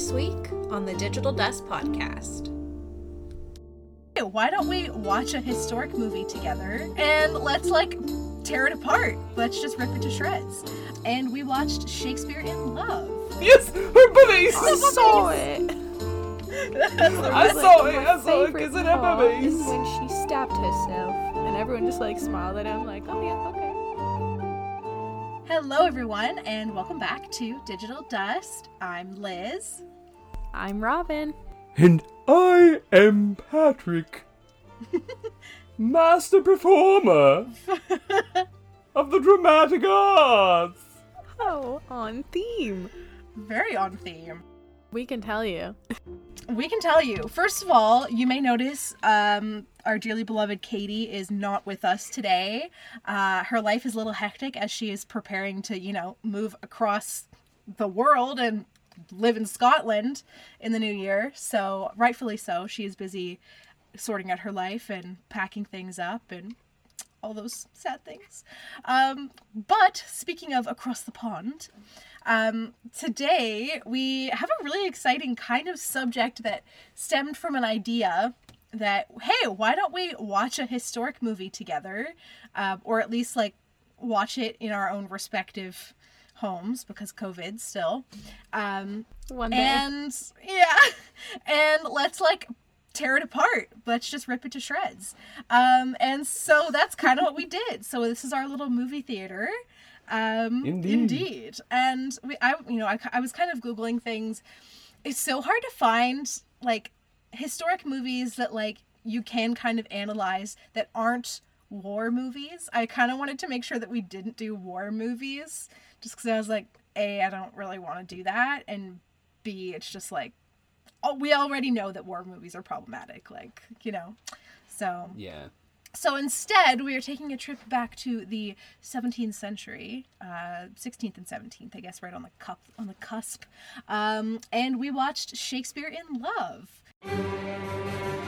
This week on the Digital Dust Podcast. Hey, Why don't we watch a historic movie together and let's like tear it apart? Let's just rip it to shreds. And we watched Shakespeare in Love. Yes, her boobies! I saw it. I saw it, My I saw it, favorite because it had part boobies. is when she stabbed herself, and everyone just like smiled at him, like, "Oh yeah, okay." Hello, everyone, and welcome back to Digital Dust. I'm Lis. I'm Robin. And I am Patrick, master performer of the dramatic arts. Oh, on theme. Very on theme. We can tell you. We can tell you. First of all, you may notice um, our dearly beloved Katie is not with us today. Uh, her life is a little hectic as she is preparing to, you know, move across the world and live in Scotland in the new year. So, rightfully so, she is busy sorting out her life and packing things up and all those sad things. Um, but speaking of across the pond, um, today we have a really exciting kind of subject that stemmed from an idea that hey, why don't we watch a historic movie together, uh, or at least like watch it in our own respective homes because COVID still. Um, One day. and yeah, and let's like tear it apart. Let's just rip it to shreds. Um, and so that's kind of what we did. So this is our little movie theater. Um, Indeed. indeed. And we, I, you know, I, I was kind of googling things. It's so hard to find like historic movies that like you can kind of analyze that aren't war movies. I kind of wanted to make sure that we didn't do war movies just because I was like, A, I don't really want to do that. And B, it's just like, oh, we already know that war movies are problematic. Like, you know. So, Yeah. so instead, we are taking a trip back to the 17th century, uh, 16th and 17th, I guess, right on the cup, on the cusp. Um, and we watched Shakespeare in Love.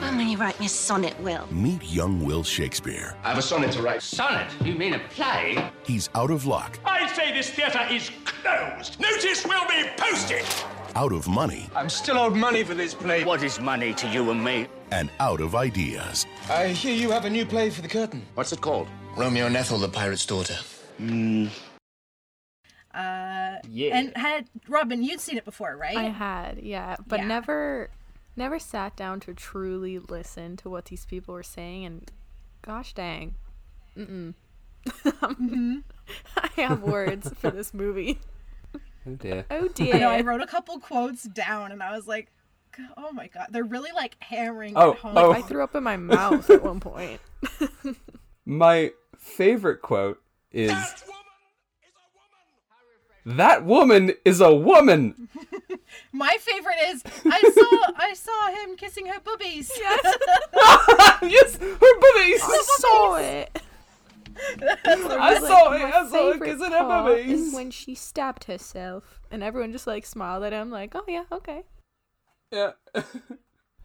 I'm going to write me a sonnet, Will. Meet young Will Shakespeare. I have a sonnet to write. Sonnet? You mean a play? He's out of luck, I say this theatre is closed. Notice will be posted. out of money, I'm still owed money for this play. What is money to you and me? and out of ideas. I hear you have a new play for the curtain. What's it called? Romeo and Ethel, the pirate's daughter. Uh, Yeah. And had, Robin, you'd seen it before, right? I had, yeah, but Yeah. never, never sat down to truly listen to what these people were saying, and gosh dang, mm mm. I have words for this movie. Oh dear. Oh I know, I wrote a couple quotes down and I was like, oh my god, they're really like hammering Oh, it home. oh. I threw up in my mouth at one point. My favorite quote is That woman is a woman! My favorite is I saw I saw him kissing her boobies. Yes, yes, her boobies! I saw it. I Like, saw it, my I saw it, favorite because it part is boobies! when she stabbed herself, and everyone just like smiled at him, like, "Oh yeah, okay." Yeah.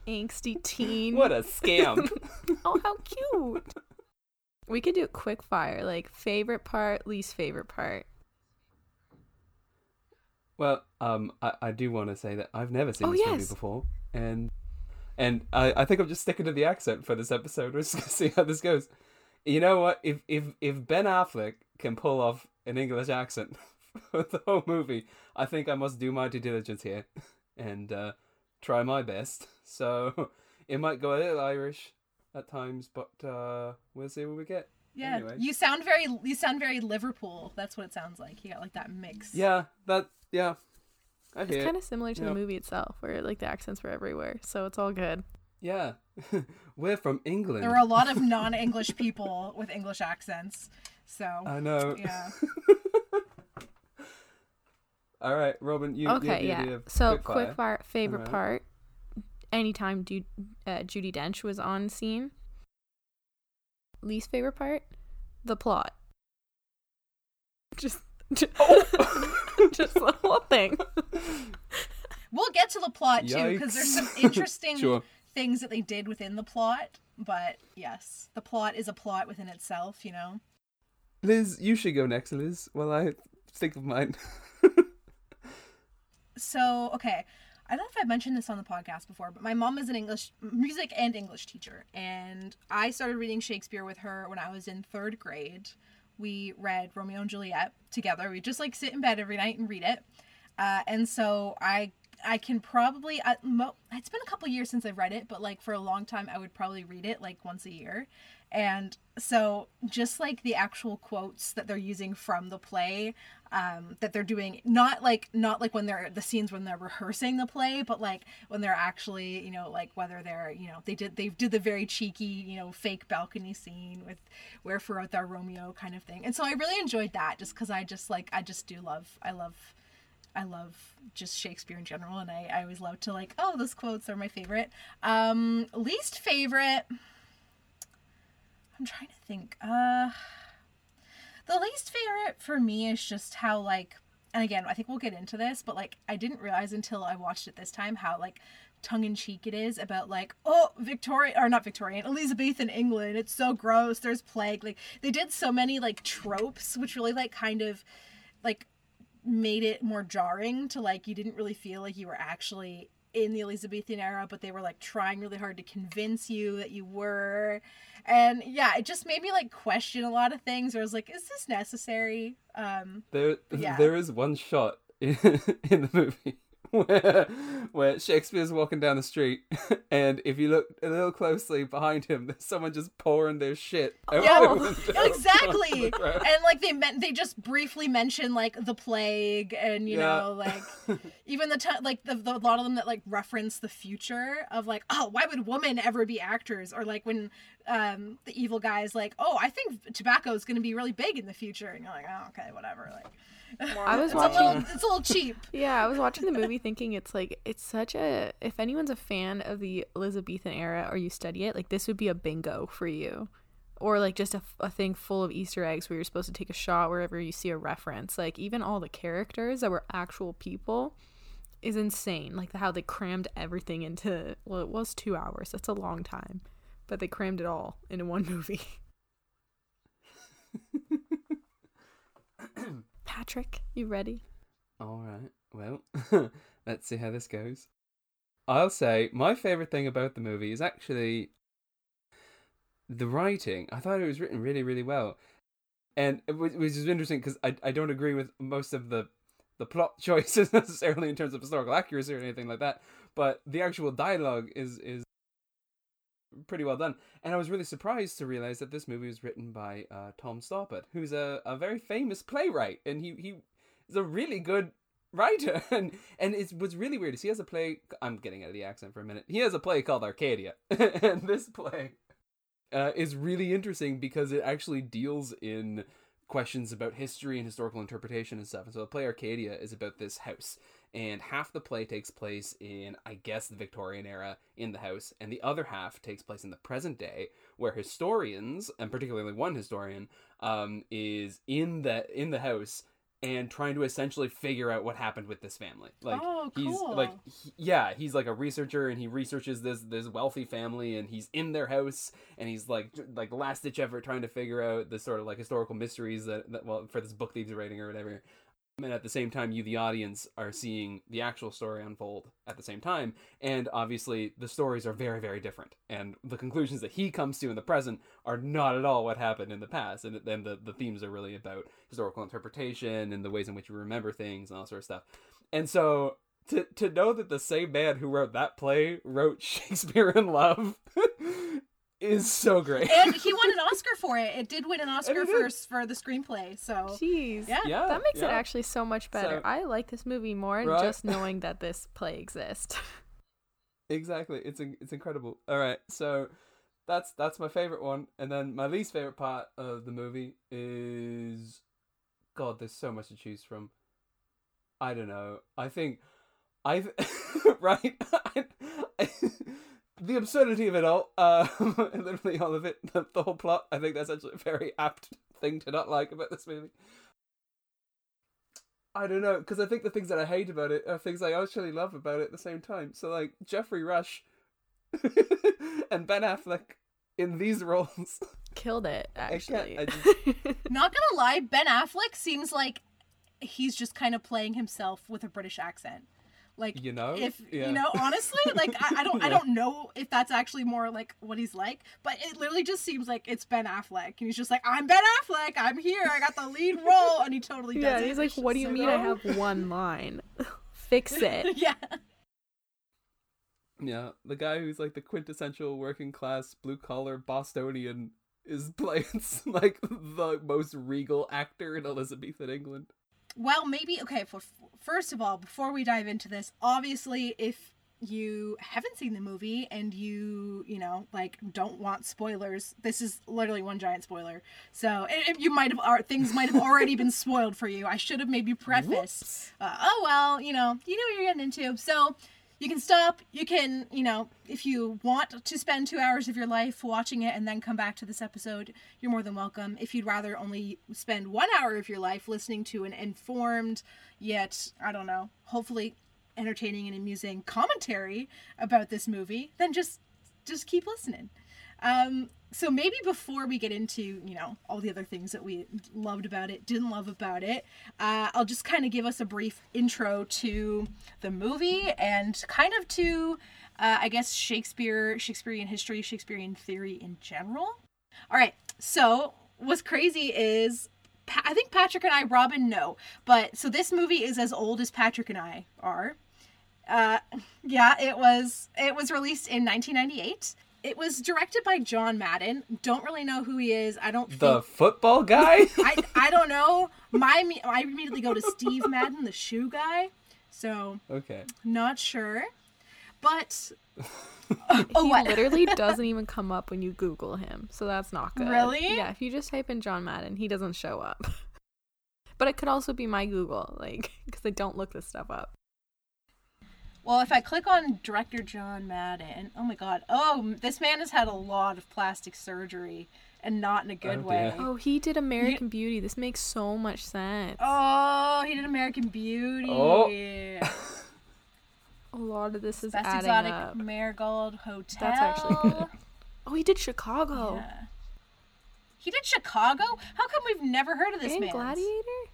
Angsty teen. what a scam. Oh, how cute. We could do it quick fire, like favorite part, least favorite part. Well, um, I, I do want to say that I've never seen Oh, this yes. movie before, and and I, I think I'm just sticking to the accent for this episode. We're just gonna see how this goes. You know what? If if if Ben Affleck can pull off an English accent for the whole movie, I think I must do my due diligence here and uh, try my best. So it might go a little Irish at times, but uh, we'll see what we get. Yeah, Anyway. you sound very you sound very Liverpool. That's what it sounds like. You got like that mix. Yeah, that yeah. I It's kind of similar to Yep. the movie itself, where like the accents were everywhere, so it's all good. Yeah, we're from England. There were a lot of non-English people with English accents. So I know. yeah. All right, Robin, you. you have okay, yeah. idea of So quickfire. quick fire, favorite Alright. part. Anytime du- uh, Judi Dench was on scene. Least favorite part, the plot. Just, just, just the whole thing. We'll get to the plot too because there's some interesting Sure. things that they did within the plot. But yes, the plot is a plot within itself. You know. Lis, you should go next, Lis. While I think of mine. So okay, I don't know if I've mentioned this on the podcast before, but my mom is an English music and English teacher, and I started reading Shakespeare with her when I was in third grade. We read Romeo and Juliet together. We just like sit in bed every night and read it, uh, and so I I can probably I, mo- it's been a couple years since I've read it, but like for a long time I would probably read it like once a year. And so just like the actual quotes that they're using from the play um that they're doing not like not like when they're the scenes when they're rehearsing the play, but like when they're actually, you know, like whether they're, you know, they did they did the very cheeky, you know, fake balcony scene with wherefore art thou Romeo kind of thing. And so I really enjoyed that just cuz I just like I just do love I love I love just Shakespeare in general, and I, I always love to like, oh, those quotes are my favorite. Um, least favorite. I'm trying to think. Uh, the least favorite for me is just how like, and again, I think we'll get into this, but like, I didn't realize until I watched it this time how like tongue in cheek it is about like, oh, Victoria or not Victorian, Elizabethan England. It's so gross. There's plague. Like they did so many like tropes, which really like kind of like made it more jarring to like you didn't really feel like you were actually in the Elizabethan era, but they were like trying really hard to convince you that you were. And yeah, it just made me like question a lot of things. Where I was like, is this necessary? Um, There, yeah. there is one shot in, in the movie where, where Shakespeare's walking down the street, and if you look a little closely behind him, there's someone just pouring their shit. yeah, the exactly. on the ground. And like they meant they just briefly mention like the plague and you Yeah. know like even the t- like the, the a lot of them that like reference the future of like oh why would women ever be actors or like when um the evil guy is like oh I think tobacco is going to be really big in the future and you're like oh okay whatever like I was it's a little watching. it's a little cheap. Yeah, I was watching the movie thinking it's like it's such a if anyone's a fan of the Elizabethan era or you study it, like this would be a bingo for you. Or like just a, a thing full of Easter eggs where you're supposed to take a shot wherever you see a reference. Like even all the characters that were actual people is insane. Like how they crammed everything into well, it was two hours. That's a long time, but they crammed it all into one movie. Patrick, you ready? All right. Well, let's see how this goes. I'll say my favorite thing about the movie is actually the writing. I thought it was written really, really well, and which is interesting because I I don't agree with most of the the plot choices necessarily in terms of historical accuracy or anything like that. But the actual dialogue is is pretty well done. And I was really surprised to realize that this movie was written by uh, Tom Stoppard, who's a, a very famous playwright, and he he is a really good writer. And and it was really weird. He has a play? I'm getting out of the accent for a minute. He has a play called Arcadia, and this play uh, is really interesting because it actually deals in questions about history and historical interpretation and stuff. And so the play Arcadia is about this house. And half the play takes place in, I guess, the Victorian era in the house, and the other half takes place in the present day, where historians, and particularly one historian, um, is in the in the house and trying to essentially figure out what happened with this family. Like Oh, he's like he- yeah, he's like a researcher and he researches this this wealthy family and he's in their house and he's like like last ditch effort trying to figure out the sort of like historical mysteries that, that well for this book that he's writing or whatever. And at the same time, you, the audience, are seeing the actual story unfold at the same time. And obviously, the stories are very, very different. And the conclusions that he comes to in the present are not at all what happened in the past. And then the, the themes are really about historical interpretation and the ways in which we remember things and all sort of stuff. And so to, to know that the same man who wrote that play wrote Shakespeare in Love is so great. And he won an Oscar for it. It did win an Oscar it for did. for the screenplay. So Jeez. Yeah. Yeah, That makes it actually so much better. So- I like this movie more Right? just knowing that this play exists. Exactly. It's it's incredible. All right. So that's that's my favorite one and then my least favorite part of the movie is god there's so much to choose from. I don't know. I think I right I, I, the absurdity of it all uh literally all of it the, the whole plot I think that's actually a very apt thing to not like about this movie. I don't know, because I think the things that I hate about it are things I actually love about it at the same time. So, like, Geoffrey Rush and Ben Affleck in these roles. Killed it, I actually. I just- not gonna lie, Ben Affleck seems like he's just kind of playing himself with a British accent. Like You know? if Yeah. you know, honestly, like I, I don't I don't know if that's actually more like what he's like, but it literally just seems like it's Ben Affleck, and he's just like, I'm Ben Affleck, I'm here, I got the lead role, and he totally does Yeah, it. he's like, "What do you so mean I have one line? Fix it." yeah. Yeah, the guy who's like the quintessential working class blue collar Bostonian is playing like the most regal actor in Elizabethan England. Well, maybe okay. For first of all, before we dive into this, obviously, if you haven't seen the movie and you you know like don't want spoilers, this is literally one giant spoiler. So you might have things might have already been spoiled for you. I should have maybe prefaced. Uh, oh well, you know you know what you're getting into. So you can stop. You can you know if you want to spend two hours of your life watching it and then come back to this episode, you're more than welcome. If you'd rather only spend one hour of your life listening to an informed yet I don't know, hopefully entertaining and amusing commentary about this movie, then just just keep listening. Um, so maybe before we get into you know all the other things that we loved about it, didn't love about it, uh, I'll just kind of give us a brief intro to the movie and kind of to uh, I guess Shakespeare, Shakespearean history, Shakespearean theory in general. All right, so what's crazy is Pa- I think Patrick and I, Robin, know but so this movie is as old as Patrick and I are. Uh, yeah, it was. It was released in 1998. It was directed by John Madden. Don't really know who he is. I don't The think. football guy? I, I don't know. My me- I immediately go to Steve Madden, the shoe guy. So okay. not sure, but oh, he what? literally doesn't even come up when you Google him, so that's not good. Really? Yeah, if you just type in John Madden, he doesn't show up. But it could also be my Google, like, because I don't look this stuff up. Well, if I click on director John Madden, oh my god. Oh, this man has had a lot of plastic surgery and not in a good Oh, way. Oh, he did American Beauty. This makes so much sense. Oh, he did American Beauty. Oh. A lot of this is Best adding Exotic up. Marigold Hotel. That's actually good. Oh, he did Chicago Yeah. He did Chicago? How come we've never heard of this man? Gladiator.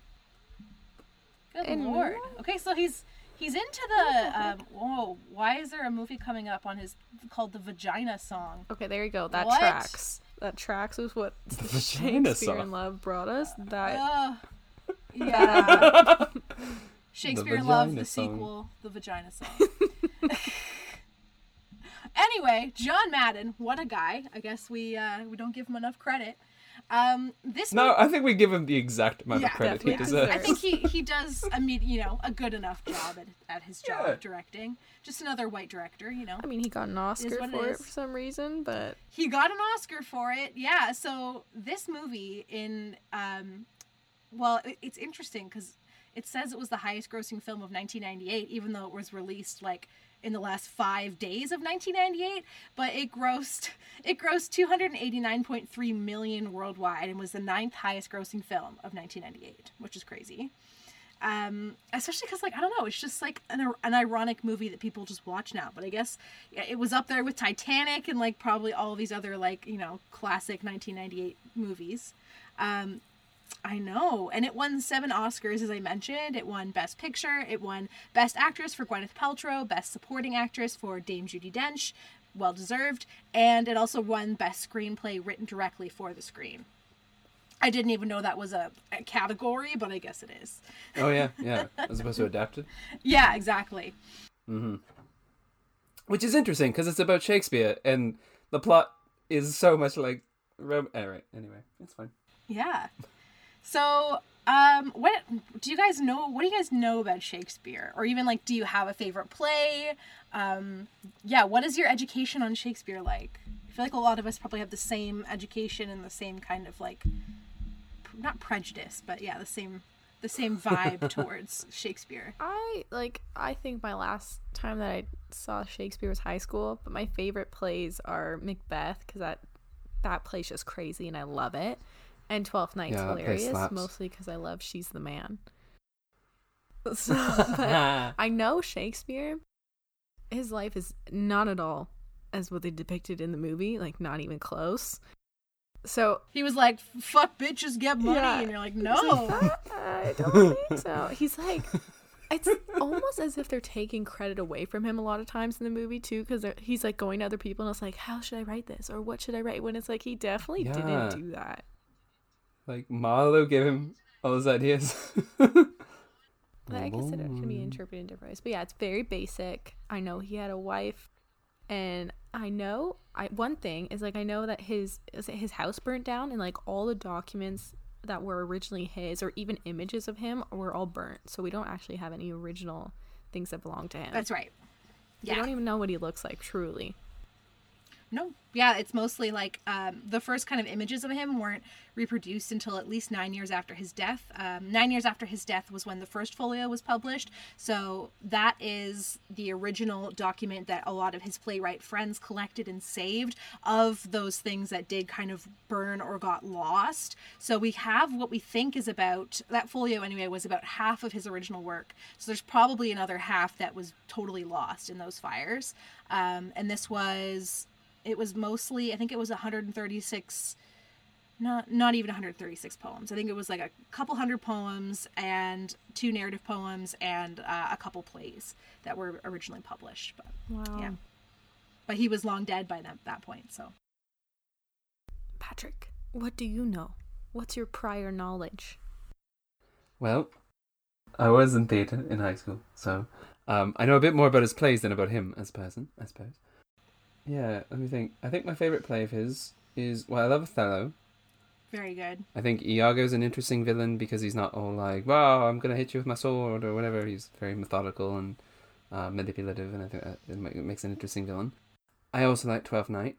Good and lord. Moonlight? Okay, so he's he's into the um whoa, why is there a movie coming up on his called the Vagina song? Okay, there you go. That What? tracks. That tracks with what vagina Shakespeare in. Love brought us. That Ugh. yeah. Shakespeare in Love, the song. sequel, the Vagina song. anyway, John Madden, what a guy. I guess we uh we don't give him enough credit. Um this No, I think we give him the exact amount Yeah, of credit he deserves. I think he, he does a med- you know a good enough job at, at his job Yeah. of directing. Just another white director, you know. I mean, he got an Oscar what it for it is. for some reason, but He got an Oscar for it. Yeah. So this movie in um, well, it, it's interesting because it says it was the highest grossing film of 1998, even though it was released like in the last five days of 1998. But it grossed it grossed 289.3 million worldwide and was the ninth highest grossing film of 1998, which is crazy. Um, especially because like I don't know, it's just like an, an ironic movie that people just watch now. But I guess yeah, it was up there with Titanic and like probably all these other like you know classic 1998 movies. Um, I know. And it won seven Oscars, as I mentioned. It won Best Picture. It won Best Actress for Gwyneth Paltrow, Best Supporting Actress for Dame Judi Dench, well deserved. And it also won Best Screenplay written directly for the screen. I didn't even know that was a, a category, but I guess it is. Oh yeah, yeah. As opposed to adapted, Yeah, exactly. Mm-hmm. which is interesting because it's about Shakespeare and the plot is so much like. Rom- anyway, anyway, it's fine. Yeah. So, um, what do you guys know? What do you guys know about Shakespeare? Or even like, do you have a favorite play? Um, yeah. What is your education on Shakespeare like? I feel like a lot of us probably have the same education and the same kind of like, not prejudice, but yeah, the same, the same vibe towards Shakespeare. I like. I think my last time that I saw Shakespeare was high school. But my favorite plays are Macbeth because that that play's just crazy and I love it. And Twelfth Night's Yeah, hilarious, mostly because I love She's the Man. So, but I know Shakespeare. His life is not at all as what they depicted in the movie, like not even close. So He was like, "Fuck bitches, get money," Yeah. and you're like, "No." like, "Ah, I don't think so. He's like, it's almost as if they're taking credit away from him a lot of times in the movie too because he's like going to other people and it's like how should i write this or what should i write when it's like he definitely Yeah. didn't do that Like Marlowe gave him all those ideas. but i guess it can be interpreted in different ways. But yeah it's very basic. I know he had a wife and i know i one thing is like i know that his his house burnt down and like all the documents that were originally his or even images of him were all burnt. So we don't actually have any original things that belong to him. That's right. we don't even know what he looks like truly No. Yeah, it's mostly like um, the first kind of images of him weren't reproduced until at least nine years after his death. Um, nine years after his death was when the first folio was published. So that is the original document that a lot of his playwright friends collected and saved of those things that did kind of burn or got lost. So we have what we think is about, that folio anyway, was about half of his original work. So there's probably another half that was totally lost in those fires. Um, and this was it was mostly i think it was 136 not not even 136 poems i think it was like a couple hundred poems and two narrative poems and uh, a couple plays that were originally published but wow yeah but he was long dead by that, that point so Patrick, what do you know? What's your prior knowledge? Well, I was in theatre in high school, so um, I know a bit more about his plays than about him as a person, I suppose. Yeah, let me think. I think my favourite play of his is, well, I love Othello. very good I think Iago's an interesting villain because he's not all like, wow, I'm going to hit you with my sword or whatever. He's very methodical and uh, manipulative, and I think that makes an interesting villain. I also like Twelfth Night.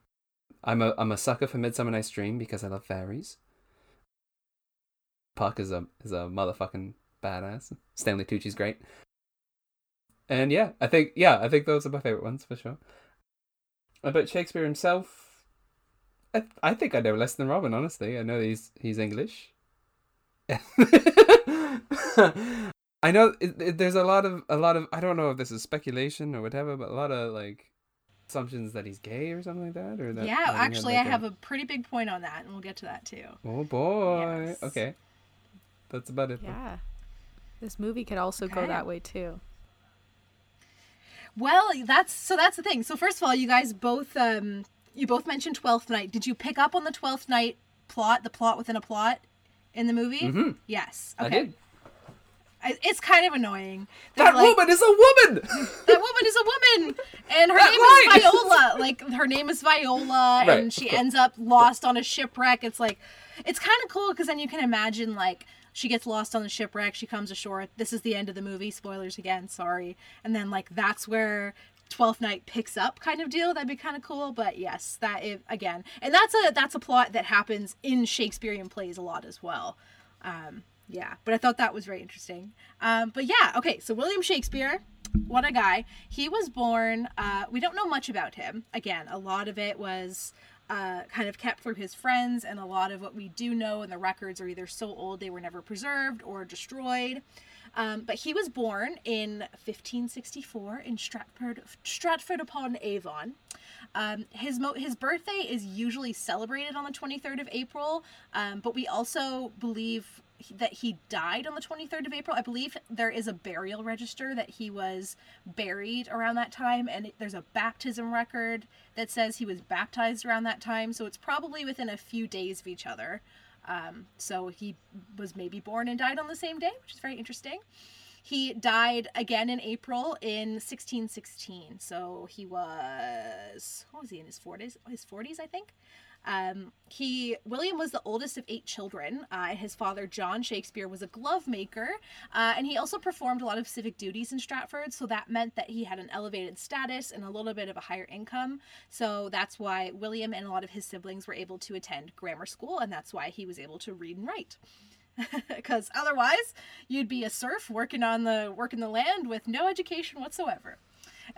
I'm a I'm a sucker for Midsummer Night's Dream because I love fairies. Puck is a is a motherfucking badass. Stanley Tucci's great. And yeah, I think yeah, I think those are my favorite ones for sure. About Shakespeare himself, I I think I know less than Robin. Honestly, I know he's he's English. I know it, it- there's a lot of a lot of I don't know if this is speculation or whatever, but a lot of like assumptions that he's gay or something like that, or that yeah that had, actually like, i have a pretty big point on that and we'll get to that too Oh boy. Yes. Okay. That's about it. Yeah. This movie could also go that way too. Well that's so that's the thing. So first of all you guys both um you both mentioned 12th night. Did you pick up on the 12th night plot the plot within a plot in the movie? Mhm. yes. I okay. did. I- it's kind of annoying. That They're like- woman is a woman. that woman is a woman! And her That name line. is viola. Like her name is viola Right, and she ends up lost on a shipwreck. It's like it's kind of cool because then you can imagine like she gets lost on the shipwreck she comes ashore. This is the end of the movie. Spoilers again sorry. And then like that's where 12th night picks up kind of deal. That'd be kind of cool but yes that is, again. And that's a that's a plot that happens in shakespearean plays a lot as well. Um yeah but i thought that was very interesting. Um but yeah okay so william shakespeare what a guy. He was born uh we don't know much about him. Again a lot of it was uh, kind of kept through his friends, and a lot of what we do know in the records are either so old they were never preserved or destroyed. Um, but he was born in 1564 in Stratford, Stratford upon Avon. Um, his mo- his birthday is usually celebrated on the 23rd of April, um, but we also believe that he died on the 23rd of April. I believe there is a burial register that he was buried around that time, and there's a baptism record that says he was baptized around that time. So it's probably within a few days of each other. Um, so he was maybe born and died on the same day, which is very interesting. He died again in April in 1616. So he was, what was he in his 40s? His 40s, I think. Um, he William was the oldest of eight children. Uh, his father John Shakespeare was a glove maker, uh, and he also performed a lot of civic duties in Stratford. So that meant that he had an elevated status and a little bit of a higher income. So that's why William and a lot of his siblings were able to attend grammar school, and that's why he was able to read and write. Because otherwise, you'd be a serf working on the working the land with no education whatsoever.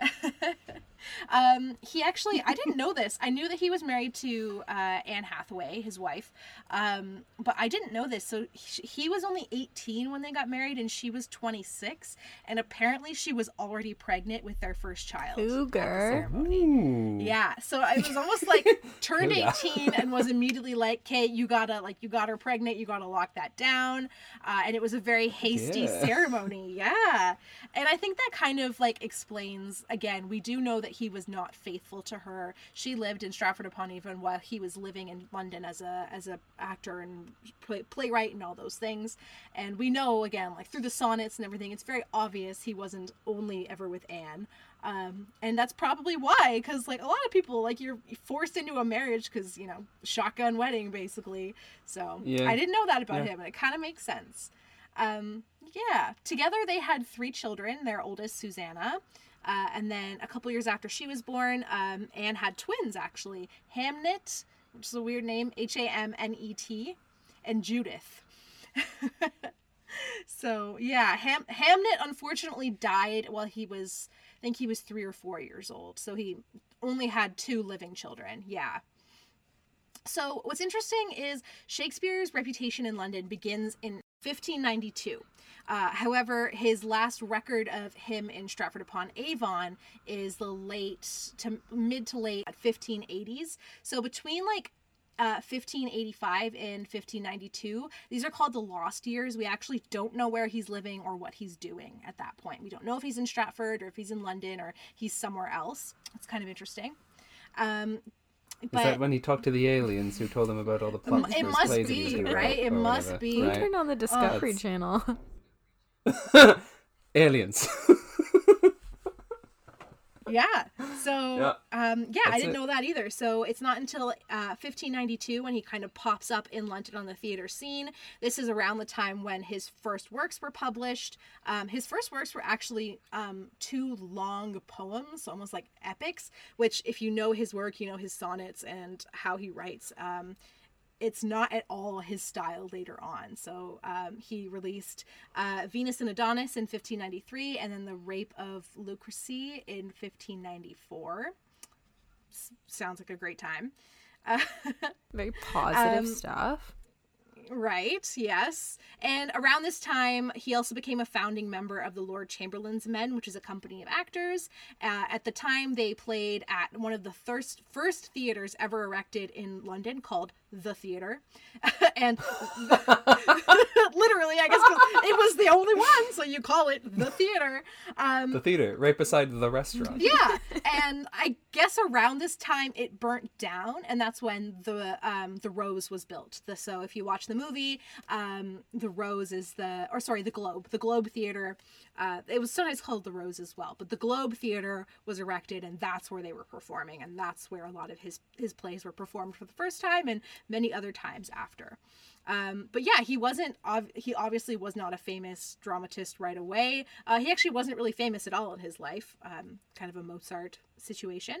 um, he actually, I didn't know this. I knew that he was married to uh, Anne Hathaway, his wife, um, but I didn't know this. So he, he was only 18 when they got married, and she was 26. And apparently, she was already pregnant with their first child. Cougar. Yeah, so it was almost like turned Yeah. 18 and was immediately like, "Okay, you gotta like you got her pregnant, you gotta lock that down," uh, and it was a very hasty Yeah. ceremony. Yeah, and I think that kind of like explains again. We do know that he was not faithful to her. She lived in Stratford upon Avon while he was living in London as a as a actor and play, playwright and all those things. And we know again, like through the sonnets and everything, it's very obvious he wasn't only ever with Anne um, and that's probably why because like a lot of people like you're forced into a marriage because you know shotgun wedding basically so Yeah. i didn't know that about Yeah. him and it kind of makes sense um, yeah together they had three children their oldest susanna uh, and then a couple years after she was born um, anne had twins actually hamnet which is a weird name h-a-m-n-e-t and judith so yeah, Ham- Hamnet unfortunately died while he was, I think he was three or four years old. So he only had two living children. Yeah. So what's interesting is Shakespeare's reputation in London begins in 1592. Uh, however, his last record of him in Stratford upon Avon is the late to mid to late 1580s. So between like uh, 1585 and 1592. These are called the lost years. We actually don't know where he's living or what he's doing at that point. We don't know if he's in Stratford or if he's in London or he's somewhere else. It's kind of interesting. Um, Is but that when he talked to the aliens who told him about all the plots it for his must plays he was be, right? It must whatever, be. right? Turn on the Discovery that's- Channel. aliens. yeah. So, Yeah. um, yeah, I didn't it. know that either. So it's not until uh, 1592 when he kind of pops up in London on the theater scene. This is around the time when his first works were published. Um, his first works were actually um, two long poems, almost like epics. Which, if you know his work, you know his sonnets and how he writes. It's not at all his style later on. So um, he released uh, Venus and Adonis in 1593 and then The Rape of Lucrece in 1594. S- sounds like a great time. Uh, Very positive Um, stuff. Right, yes. And around this time, he also became a founding member of the Lord Chamberlain's Men, which is a company of actors. Uh, at the time, they played at one of the first, first theaters ever erected in London called The Theater. and literally, I guess it was the only one, so you call it The Theater. Um, the theater, right beside the restaurant. yeah and i guess around this time it burnt down and that's when the um the rose was built the, so if you watch the movie um the rose is the or sorry the globe the globe theater uh it was sometimes called the rose as well but the globe theater was erected and that's where they were performing and that's where a lot of his his plays were performed for the first time and many other times after um, but yeah, he wasn't. He obviously was not a famous dramatist right away. Uh, he actually wasn't really famous at all in his life. Um, kind of a Mozart situation.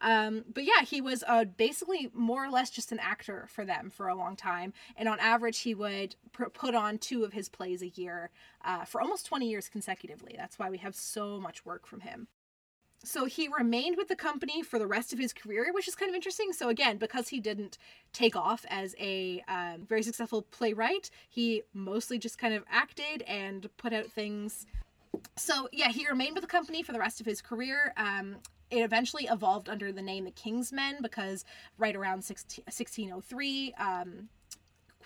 Um, but yeah, he was uh, basically more or less just an actor for them for a long time. And on average, he would pr- put on two of his plays a year uh, for almost 20 years consecutively. That's why we have so much work from him. So he remained with the company for the rest of his career, which is kind of interesting. So again, because he didn't take off as a um, very successful playwright, he mostly just kind of acted and put out things. So yeah, he remained with the company for the rest of his career. Um, it eventually evolved under the name the King's Men because right around 16, 1603, um,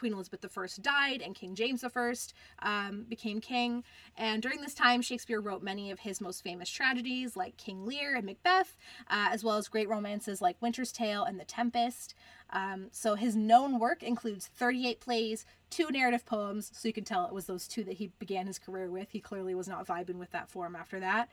Queen Elizabeth I died and King James I um, became king. And during this time, Shakespeare wrote many of his most famous tragedies like King Lear and Macbeth, uh, as well as great romances like Winter's Tale and The Tempest. Um, so his known work includes 38 plays, two narrative poems, so you can tell it was those two that he began his career with. He clearly was not vibing with that form after that.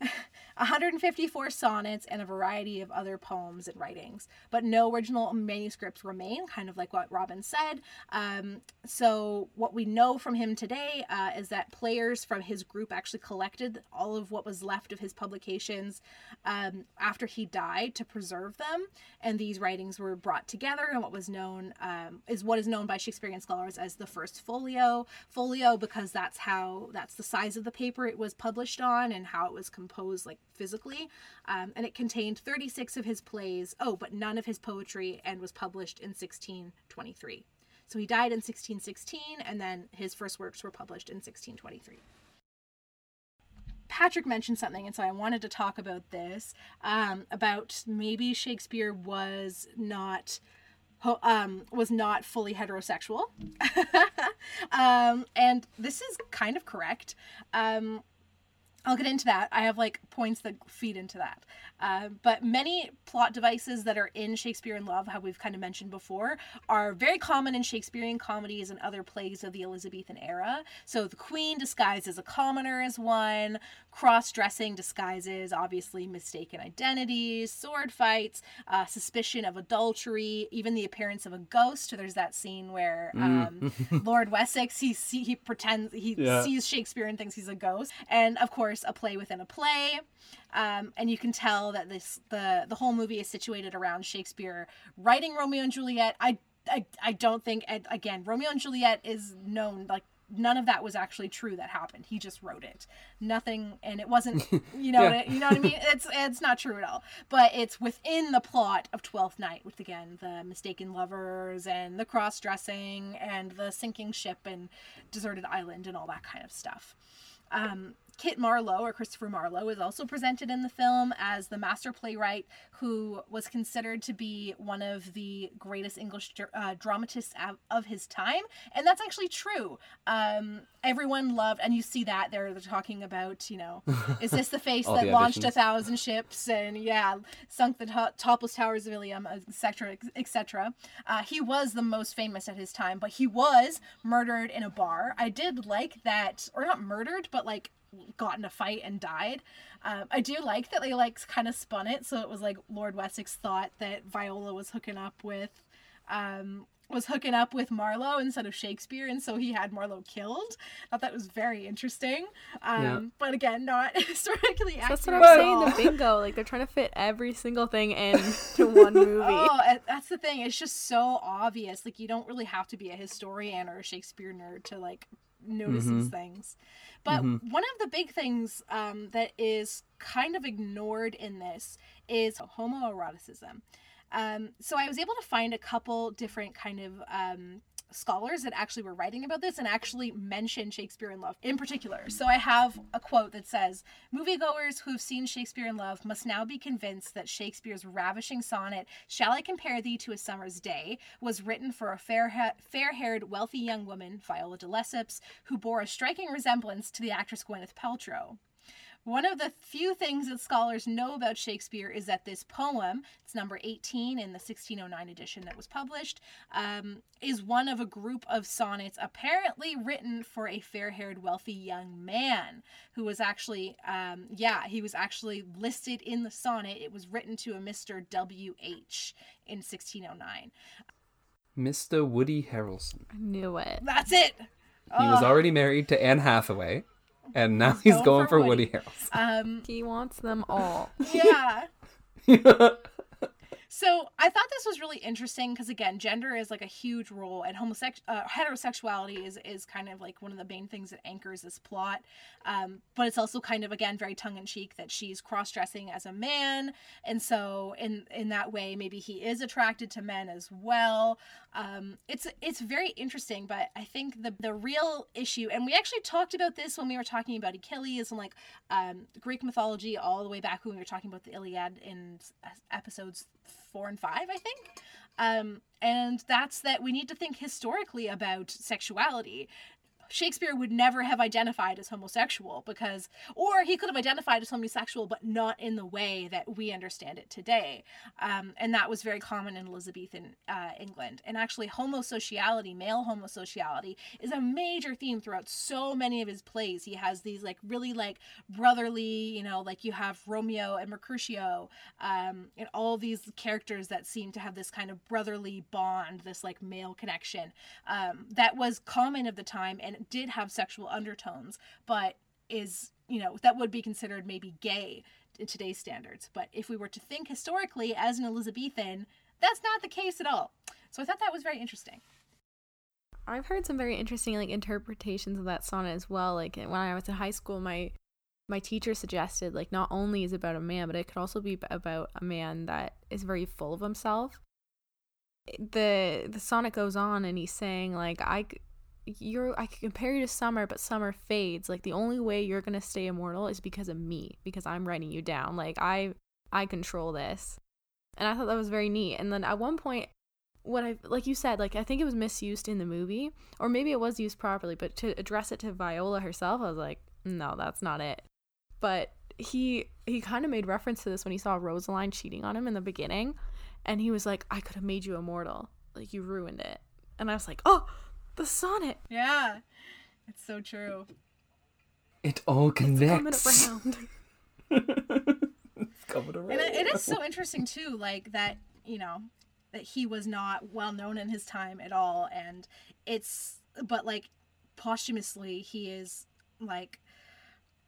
154 sonnets and a variety of other poems and writings, but no original manuscripts remain, kind of like what Robin said. Um, so, what we know from him today uh, is that players from his group actually collected all of what was left of his publications um, after he died to preserve them, and these writings were brought together in what was known um, is what is known by Shakespearean scholars as the first folio. Folio because that's how that's the size of the paper it was published on and how it was. Com- compose like physically. Um, and it contained 36 of his plays. Oh, but none of his poetry, and was published in 1623. So he died in 1616, and then his first works were published in 1623. Patrick mentioned something, and so I wanted to talk about this um, about maybe Shakespeare was not um, was not fully heterosexual, um, and this is kind of correct. I'll get into that. I have like points that feed into that. Uh, but many plot devices that are in Shakespeare in Love, how we've kind of mentioned before, are very common in Shakespearean comedies and other plays of the Elizabethan era. So the queen disguised as a commoner is one, cross dressing disguises, obviously mistaken identities, sword fights, uh, suspicion of adultery, even the appearance of a ghost. There's that scene where um, Lord Wessex he see, he pretends he Yeah. sees Shakespeare and thinks he's a ghost, and of course a play within a play. Um, and you can tell that this the the whole movie is situated around Shakespeare writing Romeo and Juliet. I I, I don't think and again Romeo and Juliet is known like none of that was actually true that happened. He just wrote it. Nothing and it wasn't you know Yeah. you know what I mean? It's it's not true at all. But it's within the plot of Twelfth Night with again the mistaken lovers and the cross dressing and the sinking ship and deserted island and all that kind of stuff. Um, Kit Marlowe, or Christopher Marlowe, is also presented in the film as the master playwright who was considered to be one of the greatest English uh, dramatists of his time. And that's actually true. Um, everyone loved, and you see that there, they're talking about, you know, is this the face that the launched a thousand ships and, yeah, sunk the to- topless towers of Ilium, etc., etc. Uh, he was the most famous at his time, but he was murdered in a bar. I did like that, or not murdered, but like got in a fight and died. Um, I do like that they like kind of spun it so it was like Lord Wessex thought that Viola was hooking up with um was hooking up with Marlowe instead of Shakespeare and so he had Marlowe killed. I thought that was very interesting. Um Yeah. but again not historically accurate. That's what I'm saying. The bingo, like they're trying to fit every single thing into one movie. Oh, that's the thing. It's just so obvious. Like you don't really have to be a historian or a Shakespeare nerd to like notice these things. But one of the big things um, that is kind of ignored in this is homoeroticism. Um, so I was able to find a couple different kind of um, scholars that actually were writing about this and actually mention Shakespeare in Love in particular. So I have a quote that says, Moviegoers who have seen Shakespeare in Love must now be convinced that Shakespeare's ravishing sonnet, Shall I Compare Thee to a Summer's Day, was written for a fair ha- fair-haired, wealthy young woman, Viola de Lesseps, who bore a striking resemblance to the actress Gwyneth Paltrow. One of the few things that scholars know about Shakespeare is that this poem, it's number 18 in the 1609 edition that was published, um, is one of a group of sonnets apparently written for a fair haired, wealthy young man who was actually, um, yeah, he was actually listed in the sonnet. It was written to a Mr. W.H. in 1609. Mr. Woody Harrelson. I knew it. That's it! He was already married to Anne Hathaway, and now he's, going going, for for Woody, Woody. Harrelson. Um, He wants them all. yeah. So I thought this was really interesting because again, gender is like a huge role, and homosex uh, heterosexuality is is kind of like one of the main things that anchors this plot. Um, but it's also kind of again very tongue in cheek that she's cross dressing as a man, and so in in that way maybe he is attracted to men as well. Um, it's it's very interesting, but I think the the real issue, and we actually talked about this when we were talking about Achilles and like um, Greek mythology all the way back when we were talking about the Iliad in episodes four and five, I think. Um, and that's that we need to think historically about sexuality. Shakespeare would never have identified as homosexual because, or he could have identified as homosexual, but not in the way that we understand it today. Um, and that was very common in Elizabethan uh, England. And actually, homosociality, male homosociality, is a major theme throughout so many of his plays. He has these like really like brotherly, you know, like you have Romeo and Mercutio, um, and all these characters that seem to have this kind of brotherly bond, this like male connection um, that was common of the time and did have sexual undertones, but is you know that would be considered maybe gay in today's standards. But if we were to think historically as an Elizabethan, that's not the case at all. So I thought that was very interesting. I've heard some very interesting like interpretations of that sonnet as well. Like when I was in high school, my my teacher suggested like not only is it about a man, but it could also be about a man that is very full of himself. The the sonnet goes on and he's saying like I you're I can compare you to summer, but summer fades. Like the only way you're gonna stay immortal is because of me, because I'm writing you down. Like I I control this. And I thought that was very neat. And then at one point what I like you said, like I think it was misused in the movie, or maybe it was used properly, but to address it to Viola herself, I was like, no, that's not it. But he he kind of made reference to this when he saw Rosaline cheating on him in the beginning, and he was like, I could have made you immortal, like you ruined it. And I was like, oh, the sonnet. Yeah, it's so true. It all connects. Coming around. It's coming around. And it, it is so interesting too, like that you know that he was not well known in his time at all, and it's but like posthumously he is like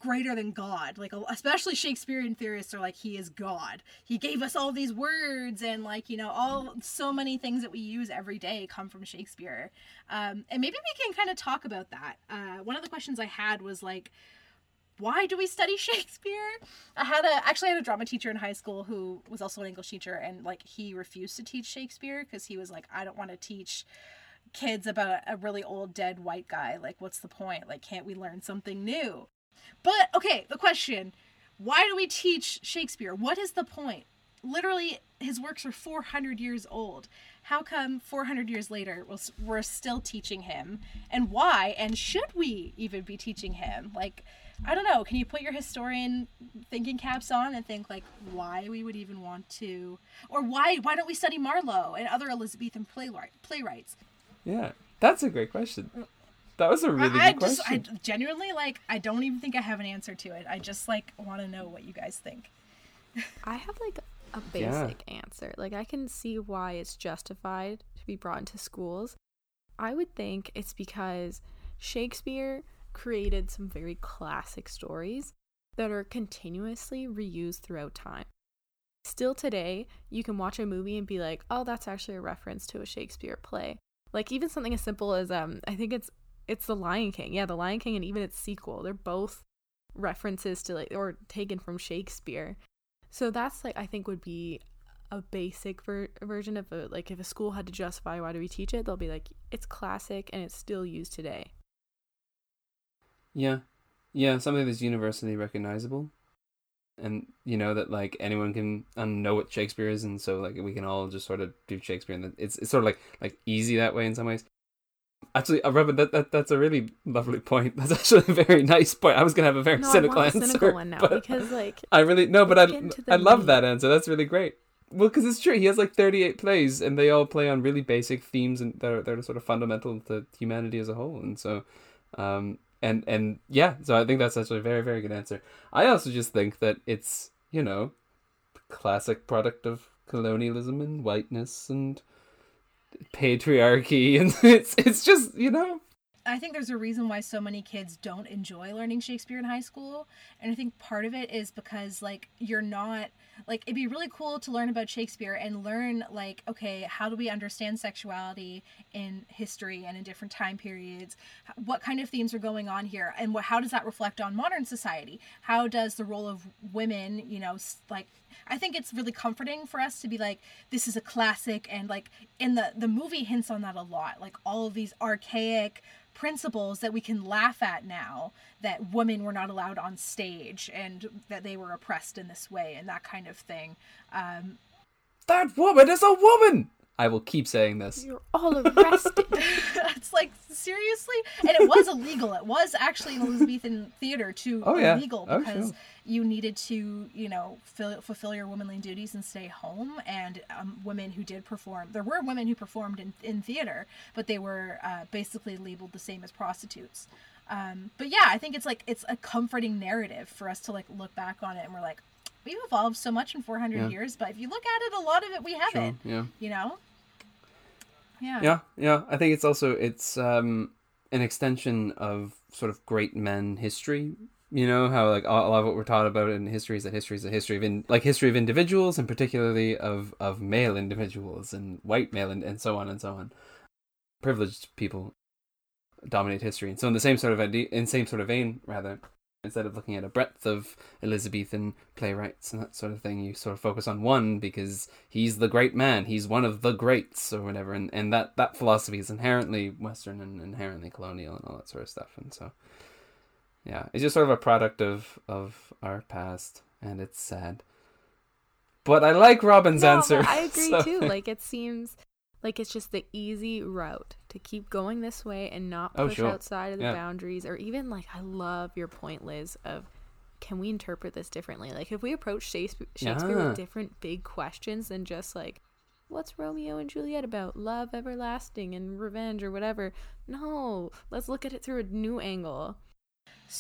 greater than God. Like especially Shakespearean theorists are like he is God. He gave us all these words and like you know all so many things that we use every day come from Shakespeare. Um, and maybe we can kind of talk about that. Uh, one of the questions I had was like why do we study Shakespeare? I had a actually I had a drama teacher in high school who was also an English teacher and like he refused to teach Shakespeare because he was like I don't want to teach kids about a really old dead white guy. Like what's the point? Like can't we learn something new? But okay, the question, why do we teach Shakespeare? What is the point? Literally his works are 400 years old. How come 400 years later we're still teaching him? And why? And should we even be teaching him? Like I don't know. Can you put your historian thinking caps on and think like why we would even want to, or why why don't we study Marlowe and other Elizabethan playwright, playwrights? Yeah, that's a great question. That was a really I, good I just, question. I genuinely like. I don't even think I have an answer to it. I just like want to know what you guys think. I have like a basic answer. Like I can see why it's justified to be brought into schools. I would think it's because Shakespeare created some very classic stories that are continuously reused throughout time. Still today, you can watch a movie and be like, "Oh, that's actually a reference to a Shakespeare play." Like even something as simple as um I think it's it's The Lion King. Yeah, The Lion King and even its sequel, they're both references to like or taken from Shakespeare. So that's like I think would be a basic ver- version of a like if a school had to justify why do we teach it, they'll be like it's classic and it's still used today. Yeah. Yeah, something that's universally recognizable. And you know that like anyone can um, know what Shakespeare is and so like we can all just sort of do Shakespeare and it's it's sort of like like easy that way in some ways. Actually, uh, Robin, that, that that's a really lovely point. That's actually a very nice point. I was gonna have a very No, I cynical answer, cynical one now, but because, like, I really no, but I I love meat. that answer. That's really great. Well, because it's true. He has like thirty eight plays, and they all play on really basic themes and that are that are sort of fundamental to humanity as a whole. And so, um, and and yeah, so I think that's actually a very very good answer. I also just think that it's you know, classic product of colonialism and whiteness and patriarchy, and it's it's just you know I think there's a reason why so many kids don't enjoy learning Shakespeare in high school. And I think part of it is because like you're not like it'd be really cool to learn about Shakespeare and learn like okay, how do we understand sexuality in history and in different time periods? What kind of themes are going on here and what how does that reflect on modern society? How does the role of women, you know, like I think it's really comforting for us to be like, this is a classic, and like in the the movie hints on that a lot. Like all of these archaic principles that we can laugh at now that women were not allowed on stage and that they were oppressed in this way and that kind of thing. Um, that woman is a woman. I will keep saying this. You're all arrested. it's like seriously, and it was illegal. It was actually in Elizabethan theater to Oh, yeah. illegal Oh, because sure. you needed to, you know, fill, fulfill your womanly duties and stay home. And um, women who did perform, there were women who performed in, in theater, but they were uh, basically labeled the same as prostitutes. Um, but yeah, I think it's like it's a comforting narrative for us to like look back on it and we're like, we've evolved so much in 400 Yeah. years, but if you look at it, a lot of it we haven't. yeah. You know. Yeah. Yeah, yeah. I think it's also it's um an extension of sort of great men history. You know how like a lot of what we're taught about in history is that history is a history of in, like history of individuals and particularly of of male individuals and white male and, and so on and so on. Privileged people dominate history, and so in the same sort of idea, in same sort of vein, rather, instead of looking at a breadth of Elizabethan playwrights and that sort of thing, you sort of focus on one because he's the great man, he's one of the greats or whatever, and, and that, that philosophy is inherently Western and inherently colonial and all that sort of stuff. And so, yeah, it's just sort of a product of, of our past, and it's sad. But I like Robin's No, answer. I agree so- too. Like it seems like it's just the easy route to keep going this way and not Oh, push sure. outside of the Yeah. boundaries or even like I love your point Lis of can we interpret this differently? Like if we approach Shakespeare, Shakespeare Yeah. with different big questions than just like what's Romeo and Juliet about? Love everlasting and revenge or whatever. No, let's look at it through a new angle.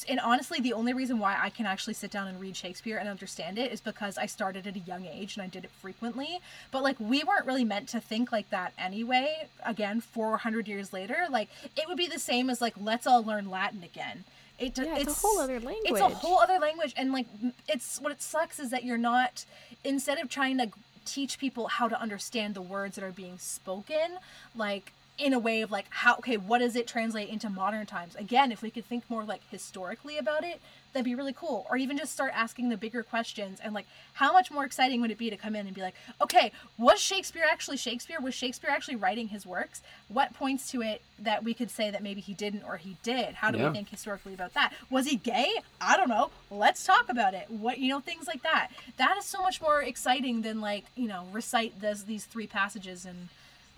And honestly, the only reason why I can actually sit down and read Shakespeare and understand it is because I started at a young age and I did it frequently. But like, we weren't really meant to think like that anyway. Again, 400 years later, like, it would be the same as like, let's all learn Latin again. It, Yeah, it's a whole other language. It's a whole other language. And like, it's what it sucks is that you're not, instead of trying to teach people how to understand the words that are being spoken, like, in a way of like how okay what does it translate into modern times? Again if we could think more like historically about it that'd be really cool. Or even just start asking the bigger questions and like how much more exciting would it be to come in and be like okay was shakespeare actually shakespeare? Was shakespeare actually writing his works? What points to it that we could say that maybe he didn't or he did? How do Yeah. we think historically about that? Was he gay? I don't know. Let's talk about it. What you know things like that. That is so much more exciting than like you know recite this, these three passages and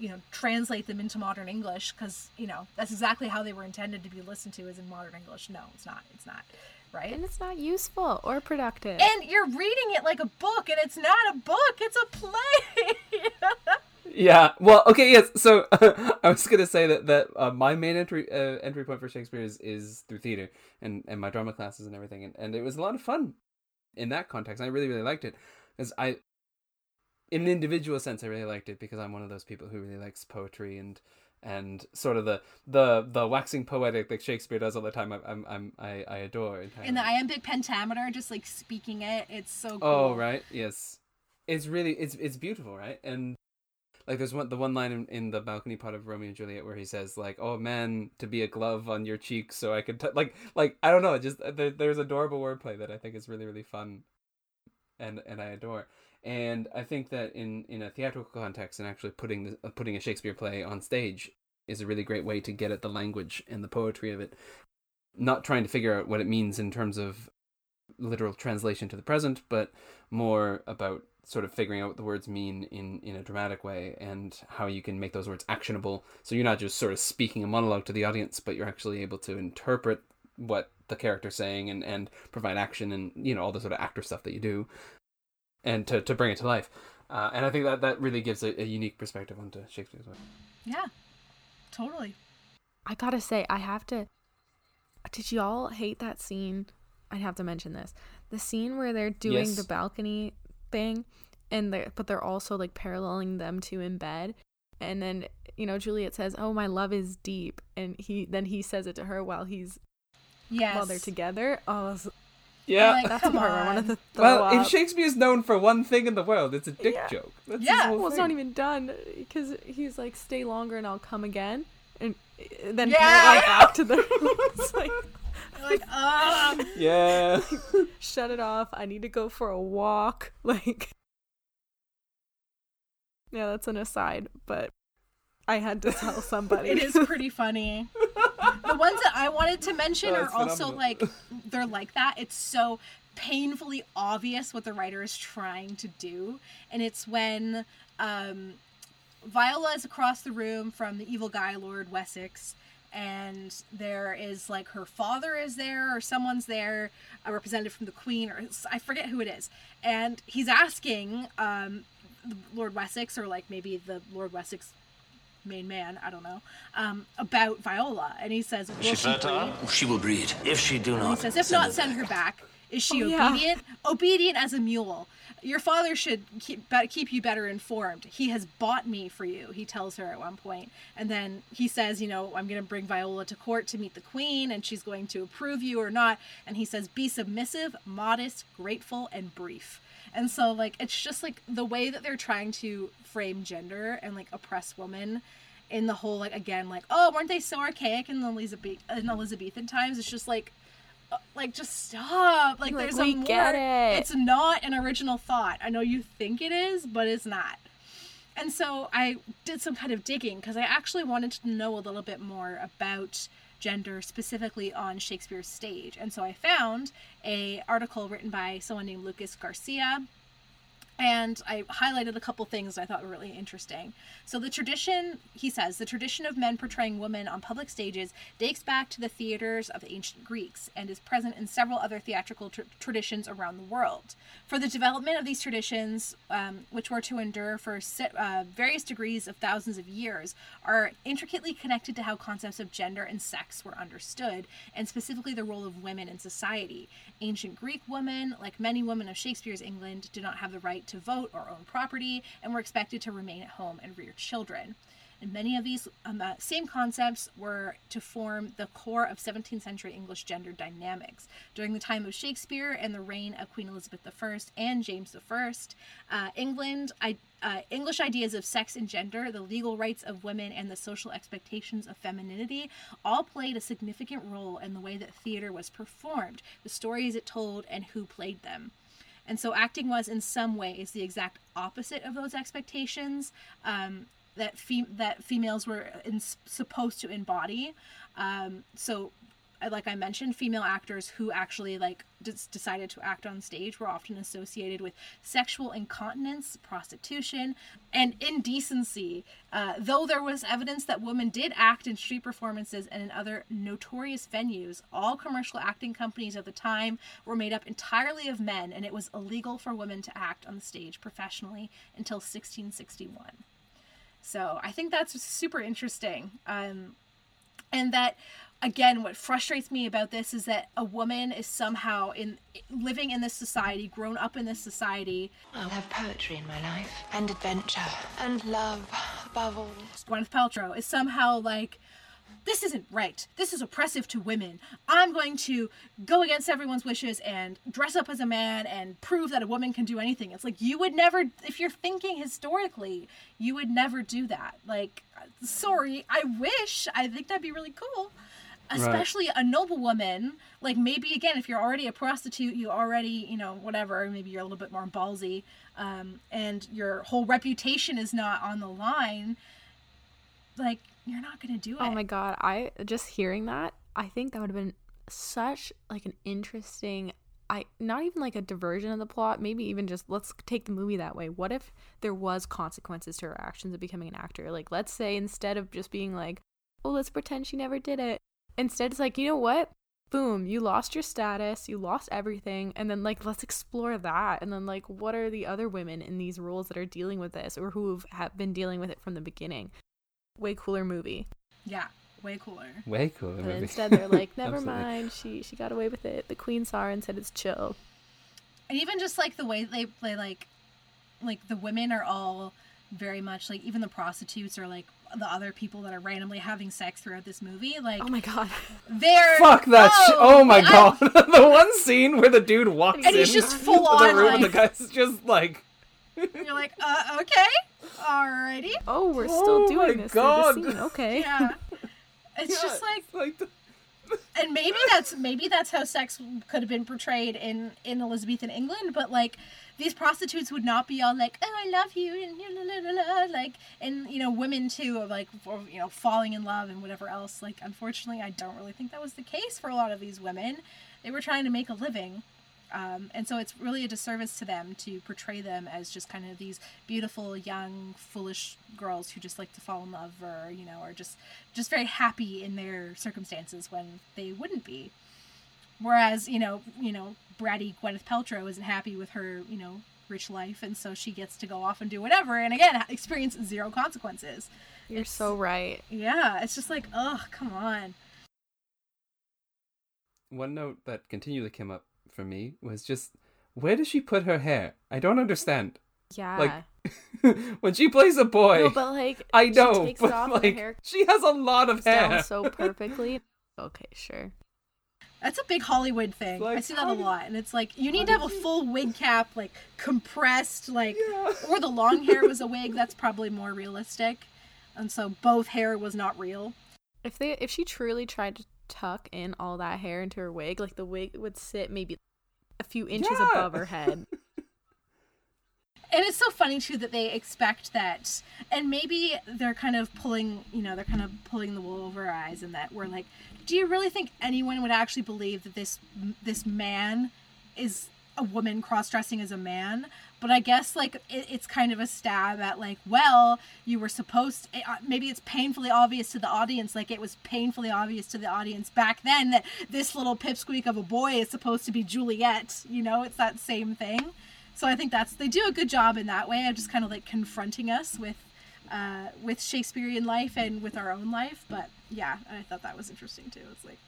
you know translate them into modern english because you know that's exactly how they were intended to be listened to is in modern english no it's not it's not right And it's not useful or productive. and you're reading it like a book and it's not a book it's a play Yeah. Well, okay. Yes. So I was gonna say that that uh, my main entry uh, entry point for Shakespeare is, is through theater and, and my drama classes and everything, and, and it was a lot of fun in that context. I really really liked it because I, in an individual sense, I really liked it because I'm one of those people who really likes poetry and and sort of the the the waxing poetic that Shakespeare does all the time. I, I'm I'm I, I adore entirely. and the iambic pentameter just like speaking it it's so cool Oh right, yes. It's really it's it's beautiful, right? And like there's one the one line in, in the balcony part of Romeo and Juliet where he says like, "Oh man, to be a glove on your cheek so I could t-, like like I don't know, just uh, there, there's adorable wordplay that I think is really really fun, and and I adore. And I think that in in a theatrical context and actually putting the, uh, putting a Shakespeare play on stage is a really great way to get at the language and the poetry of it. Not trying to figure out what it means in terms of literal translation to the present, but more about sort of figuring out what the words mean in in a dramatic way and how you can make those words actionable. So you're not just sort of speaking a monologue to the audience, but you're actually able to interpret what the character's saying and and provide action and you know all the sort of actor stuff that you do, and to to bring it to life. Uh, and I think that that really gives a, a unique perspective onto Shakespeare's work. yeah totally I gotta say, I have to. Did y'all hate that scene? I'd have to mention this. The scene where they're doing Yes. the balcony thing, and they but they're also like paralleling them two in bed, and then you know Juliet says, "Oh, my love is deep," and he then he says it to her while he's yes while they're together. Oh, it was- Yeah. Like, that's the part where I wanted on. to throw well, up. if Shakespeare's known for one thing in the world, it's a dick Yeah. joke. That's his Yeah. whole well, it's not even done because he's like, "Stay longer and I'll come again," and uh, then Yeah. yeah. back to the. it's like, like um Yeah. shut it off. I need to go for a walk. Like, yeah, that's an aside, but I had to tell somebody. it is pretty funny the ones that i wanted to mention are also phenomenal. like they're like that it's so painfully obvious what the writer is trying to do and it's when um viola is across the room from the evil guy lord wessex and there is like her father is there or someone's there a representative from the queen or i forget who it is and he's asking um lord wessex or like maybe the lord wessex main man, I don't know, um, about Viola. And he says, Will she breed? She will breed. If she do And he not, says, If not, send her back. Is she Oh, yeah. obedient? Obedient as a mule. Your father should keep, keep you better informed. He has bought me for you, he tells her at one point. And then he says, You know, I'm going to bring Viola to court to meet the queen, and she's going to approve you or not. And he says, Be submissive, modest, grateful, and brief. And so, like, it's just like the way that they're trying to frame gender and like oppress women in the whole, like, again, like, oh, weren't they so archaic in the Elizabeth- in Elizabethan times? It's just like, uh, like just stop. Like, Like, there's a more, get it. It's not an original thought. I know you think it is, but it's not. And so I did some kind of digging because I actually wanted to know a little bit more about gender specifically on Shakespeare's stage. And so I found a article written by someone named Lucas Garcia and I highlighted a couple things I thought were really interesting. So the tradition, he says, the tradition of men portraying women on public stages dates back to the theaters of the ancient Greeks and is present in several other theatrical tr- traditions around the world. For the development of these traditions, um, which were to endure for uh, various degrees of thousands of years, are intricately connected to how concepts of gender and sex were understood, and specifically the role of women in society. Ancient Greek women, like many women of Shakespeare's England, did not have the right to vote or own property and were expected to remain at home and rear children. And many of these um, uh, same concepts were to form the core of 17th century English gender dynamics. During the time of Shakespeare and the reign of Queen Elizabeth I and James I, uh, England, I, uh, English ideas of sex and gender, the legal rights of women, and the social expectations of femininity all played a significant role in the way that theater was performed, the stories it told, and who played them. And so acting was, in some ways, the exact opposite of those expectations um, that fem- that females were in- supposed to embody. Um, so, like I mentioned, female actors who actually like decided to act on stage were often associated with sexual incontinence, prostitution, and indecency. Uh, though there was evidence that women did act in street performances and in other notorious venues, all commercial acting companies at the time were made up entirely of men, and it was illegal for women to act on the stage professionally until 1661. So I think that's super interesting. Um, and that again what frustrates me about this is that a woman is somehow in living in this society grown up in this society. I'll have poetry in my life, and adventure, and love above all. gwyneth paltrow is somehow like this isn't right. This is oppressive to women. I'm going to go against everyone's wishes and dress up as a man and prove that a woman can do anything. It's like you would never if you're thinking historically you would never do that. Like sorry i wish. I think that'd be really cool especially a noble woman like maybe again if you're already a prostitute you already you know whatever maybe you're a little bit more ballsy um, and your whole reputation is not on the line like you're not gonna do it Oh my god, I just hearing that, I think that would have been such like an interesting I not even like a diversion of the plot, maybe even just let's take the movie that way. What if there was consequences to her actions of becoming an actor? Like let's say instead of just being like, "Oh, let's pretend she never did it." Instead it's like, "You know what? Boom, you lost your status, you lost everything." And then like let's explore that. And then like what are the other women in these roles that are dealing with this or who have been dealing with it from the beginning? Way cooler movie. yeah way cooler Way cooler But movie. instead, they're like, "Never mind. She she got away with it. The queen saw her and said it's chill." and even just like the way they play like like the women are all very much like even the prostitutes or like the other people that are randomly having sex throughout this movie like Oh my god! they're Fuck that shit! no, Oh my god! the one scene where the dude walks And he's in just full to on, the room and the guy's just like, you're like uh okay alrighty Oh, we're Oh still my doing this. God. the scene. Okay. yeah it's Yeah, just like like the, and maybe that's maybe that's how sex could have been portrayed in in Elizabethan England, but like these prostitutes would not be all like, "Oh, I love you," and like, and you know, women too, of like, for, you know, falling in love and whatever else. Like, unfortunately, I don't really think that was the case for a lot of these women. They were trying to make a living, um, and so it's really a disservice to them to portray them as just kind of these beautiful, young, foolish girls who just like to fall in love, or you know, are just just very happy in their circumstances when they wouldn't be. Whereas, you know, you know, bratty Gwyneth Paltrow isn't happy with her, you know, rich life, and so she gets to go off and do whatever, and again, experience zero consequences. You're so right. Yeah, it's just like, oh, come on. one note that continually came up for me was just, where does she put her hair? I don't understand. Yeah. Like when she plays a boy, no, but like I know, she know, takes but off like her hair she has a lot of comes down hair. so perfectly. Okay, sure. That's a big Hollywood thing. I see that a lot, and it's like you need to have a full wig cap, like compressed, like, Yeah. or the long hair was a wig. That's probably more realistic, and so both hair was not real. If they if she truly tried to tuck in all that hair into her wig. Like the wig would sit maybe a few inches Yeah. above her head. And it's so funny too that they expect that, and maybe they're kind of pulling, you know, they're kind of pulling the wool over our eyes, and that we're like, do you really think anyone would actually believe that this this man is a woman cross-dressing as a man? But I guess like it, it's kind of a stab at like, well, you were supposed. To, uh, maybe it's painfully obvious to the audience, like it was painfully obvious to the audience back then that this little pipsqueak of a boy is supposed to be Juliet. You know, it's that same thing. So I think that's they do a good job in that way of just kind of like confronting us with uh, with Shakespearean life and with our own life. But yeah, I thought that was interesting too. It's like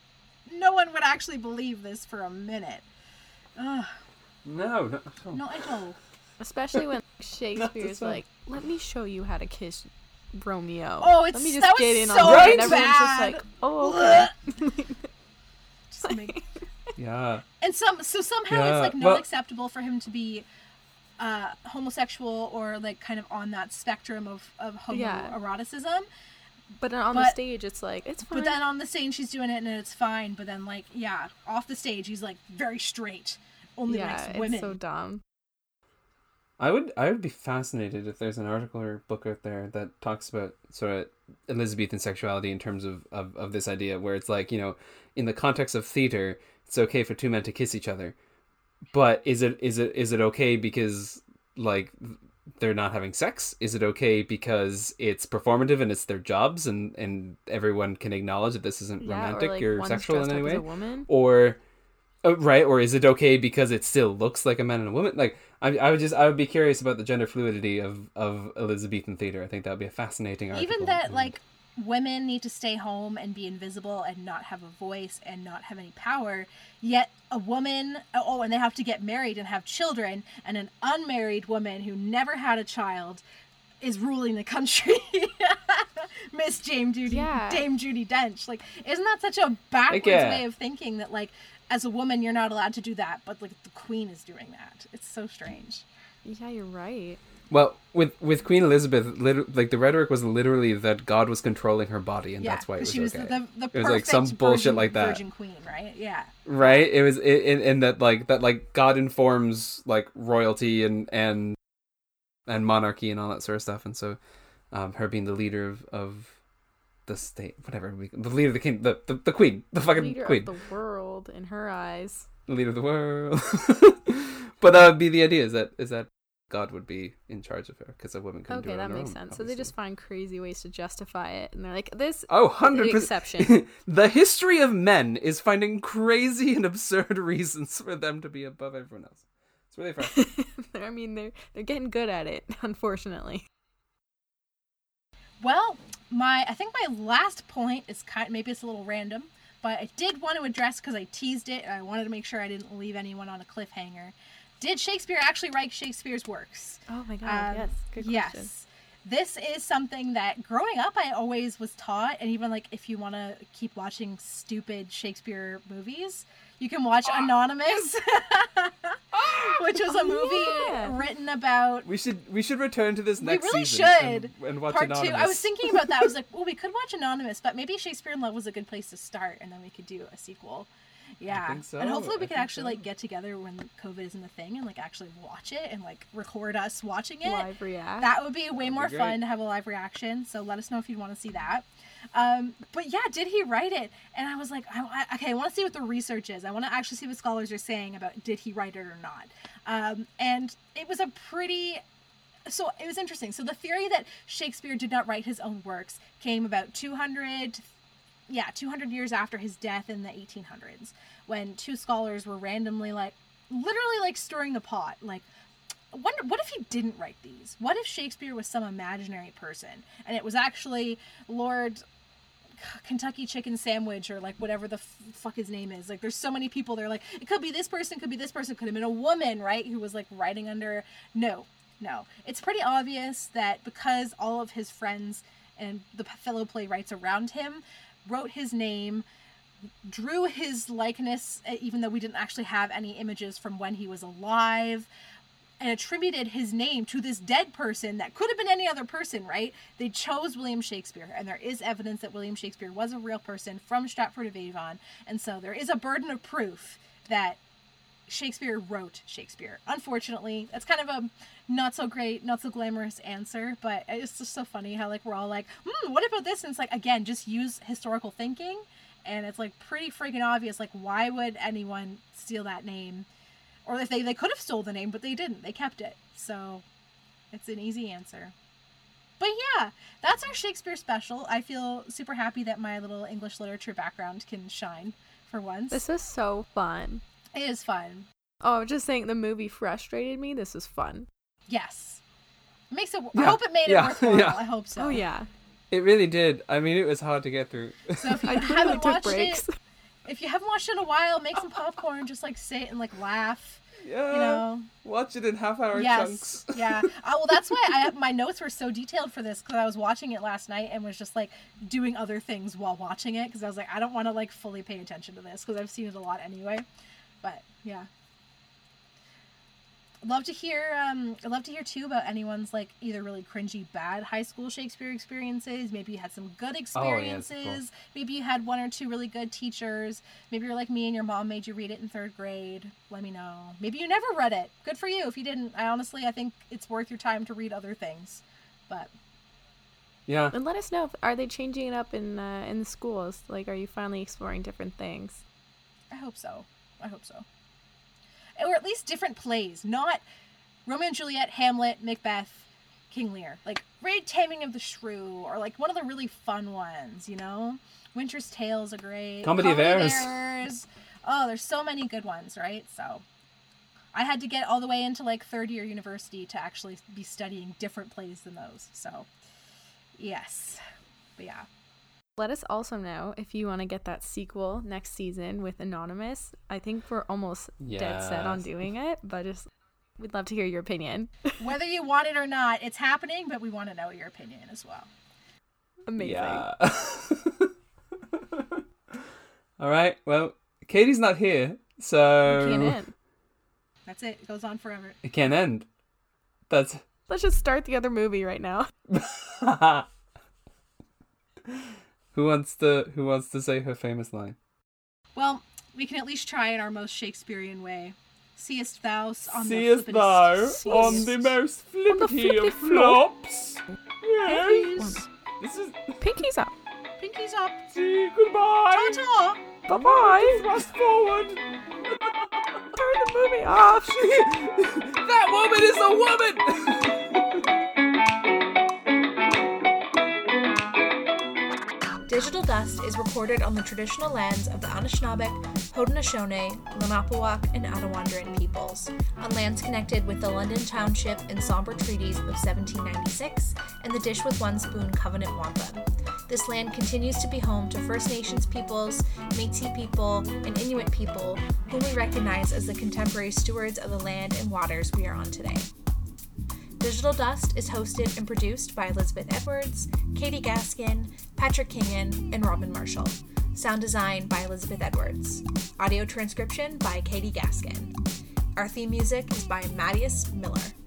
no one would actually believe this for a minute. Ugh, No, no, no. no, I don't. Especially when Shakespeare's song. like, "Let me show you how to kiss Romeo." Oh, Let it's- me just that was get in so on it. And everyone's just like, "Oh, okay." Just make- Yeah. and some so somehow Yeah, it's like not well- acceptable for him to be uh, homosexual or like kind of on that spectrum of of Yeah. homoeroticism. But then on the stage, it's like it's fine. But then on the stage she's doing it and it's fine. But then like yeah, off the stage he's like very straight. Only yeah, likes it's so dumb. I would I would be fascinated if there's an article or book out there that talks about sort of Elizabethan sexuality in terms of, of, of this idea where it's like, you know, in the context of theater, it's okay for two men to kiss each other. But is it is it is it okay because like they're not having sex? Is it okay because it's performative and it's their jobs and, and everyone can acknowledge that this isn't Yeah, or, romantic like, or sexual in any way? Or uh, right or is it okay because it still looks like a man and a woman? Like I, I would just i would be curious about the gender fluidity of of elizabethan theater. I think that would be a fascinating article. Even that and- like women need to stay home and be invisible and not have a voice and not have any power yet a woman oh and they have to get married and have children and an unmarried woman who never had a child is ruling the country. Miss Dame Judi Yeah. Dame Judi Dench. Like isn't that such a backwards yeah. way of thinking that like as a woman you're not allowed to do that but like the queen is doing that. It's so strange. Yeah, you're right. well with with queen elizabeth lit- like the rhetoric was literally that god was controlling her body and yeah that's why it was she was okay. the, the it was like some perfect bullshit like that. virgin queen right? Yeah. Right? It was in, in that like that like god informs like royalty and and and monarchy and all that sort of stuff and so um her being the leader of of the state whatever we, the leader of the king the the, the queen the fucking Leader queen of the world in her eyes. the leader of the world but that would be the idea is that is that god would be in charge of her because a woman couldn't do Okay, it that on her makes own, sense. So they just find crazy ways to justify it, and they're like, "This Oh, 100 exception." the history of men is finding crazy and absurd reasons for them to be above everyone else. It's really frustrating. I mean, they're they're getting good at it, unfortunately. Well, my I think my last point is kind maybe it's a little random, but I did want to address because I teased it and I wanted to make sure I didn't leave anyone on a cliffhanger. Did Shakespeare actually write Shakespeare's works? Oh my god, Um, yes, good question. Yes. This is something that growing up I always was taught, and even like if you want to keep watching stupid Shakespeare movies, you can watch Ah. Anonymous, which was a movie Oh, yeah. written about we should we should return to this next we really season should. and, and watch Part Anonymous. two. I was thinking about that. I was like, well, we could watch Anonymous, but maybe Shakespeare in Love was a good place to start, and then we could do a sequel. Yeah, so. and hopefully we could think actually so. like get together when COVID isn't a thing and like actually watch it and like record us watching it. Live react. That would be way more great. fun to have a live reaction. So let us know if you'd want to see that. Um, but yeah, did he write it? And I was like, I, I- okay, I want to see what the research is. I want to actually see what scholars are saying about did he write it or not. Um, and it was a pretty so it was interesting. So the theory that Shakespeare did not write his own works came about 200 yeah, 200 years after his death in the 1800s when two scholars were randomly like literally like stirring the pot like wonder what if he didn't write these? What if Shakespeare was some imaginary person and it was actually Lord Kentucky Chicken Sandwich or like whatever the f- fuck his name is. Like there's so many people they're like it could be this person, could be this person, could have been a woman, right? Who was like writing under no. No. It's pretty obvious that because all of his friends and the fellow playwrights around him wrote his name drew his likeness uh, even though we didn't actually have any images from when he was alive and attributed his name to this dead person that could have been any other person, right? They chose William Shakespeare, and there is evidence that William Shakespeare was a real person from Stratford of Avon, and so there is a burden of proof that Shakespeare wrote Shakespeare. Unfortunately, that's kind of a not so great, not so glamorous answer, but it's just so funny how like we're all like, hmm, what about this? And it's like again, just use historical thinking, and it's like pretty freaking obvious. Like, why would anyone steal that name? Or if they they could have stole the name, but they didn't. They kept it. So it's an easy answer. But yeah, that's our Shakespeare special. I feel super happy that my little English literature background can shine for once. This is so fun. It is fun. Oh, just saying the movie frustrated me. This was fun. Yes. It makes it. I hope it made it yeah, worthwhile. yeah. I hope so. Oh yeah. It really did. I mean, it was hard to get through. So if you I haven't took watched breaks. it, if you haven't watched it in a while, make some popcorn. Just like sit and like laugh. yeah. You know. Watch it in half-hour Yes. chunks. yeah. Uh, well, that's why I my notes were so detailed for this because I was watching it last night and was just like doing other things while watching it because I was like I don't want to like fully pay attention to this because I've seen it a lot anyway. But yeah. Love to hear um I'd love to hear too about anyone's like either really cringy bad high school Shakespeare experiences. Maybe you had some good experiences. Oh, yes, of experiences. Maybe you had one or two really good teachers. Maybe you're like me and your mom made you read it in third grade. Let me know. Maybe you never read it. Good for you if you didn't. I honestly I think it's worth your time to read other things. But Yeah. And let us know. If, are they changing it up in uh, in the schools? Like, are you finally exploring different things? I hope so. I hope so. Or at least different plays, not Romeo and Juliet, Hamlet, Macbeth, King Lear. Like read Taming of the Shrew or like one of the really fun ones, you know? Winter's Tale is a great Comedy of Errors. Errors. Oh, there's so many good ones, right? So I had to get all the way into like third year university to actually be studying different plays than those. So yes. But yeah. Let us also know if you want to get that sequel next season with Anonymous. I think we're almost dead set on doing it, but just we'd love to hear your opinion. Whether you want it or not, it's happening, but we want to know your opinion as well. Amazing. Yeah. All right. Well, Katie's not here, so Can't end. That's it. It goes on forever. it can't end. That's Let's just start the other movie right now. who wants to who wants to say her famous line. Well, we can at least try in our most Shakespearean way. Seest thou on Seest the thou flippity- on the most flippity flippity of flops? Yes. Pinkies. This is Pinkies up. Pinkies up. see goodbye. Ta-ta. Bye bye. Thrust forward. Turn the movie off. that woman is a woman. Digital Dust is recorded on the traditional lands of the Anishinaabeg, Haudenosaunee, Lenape and Attawandaron peoples, on lands connected with the London Township and Sombra Treaties of 1796 and the Dish with One Spoon Covenant Wampum. This land continues to be home to First Nations peoples, Métis people, and Inuit people, whom we recognize as the contemporary stewards of the land and waters we are on today. Digital Dust is hosted and produced by Elizabeth Edwards, Katie Gaskin, Patrick Kingan, and Robin Marshall. Sound design by Elizabeth Edwards. Audio transcription by Katie Gaskin. Our theme music is by Mattias Miller.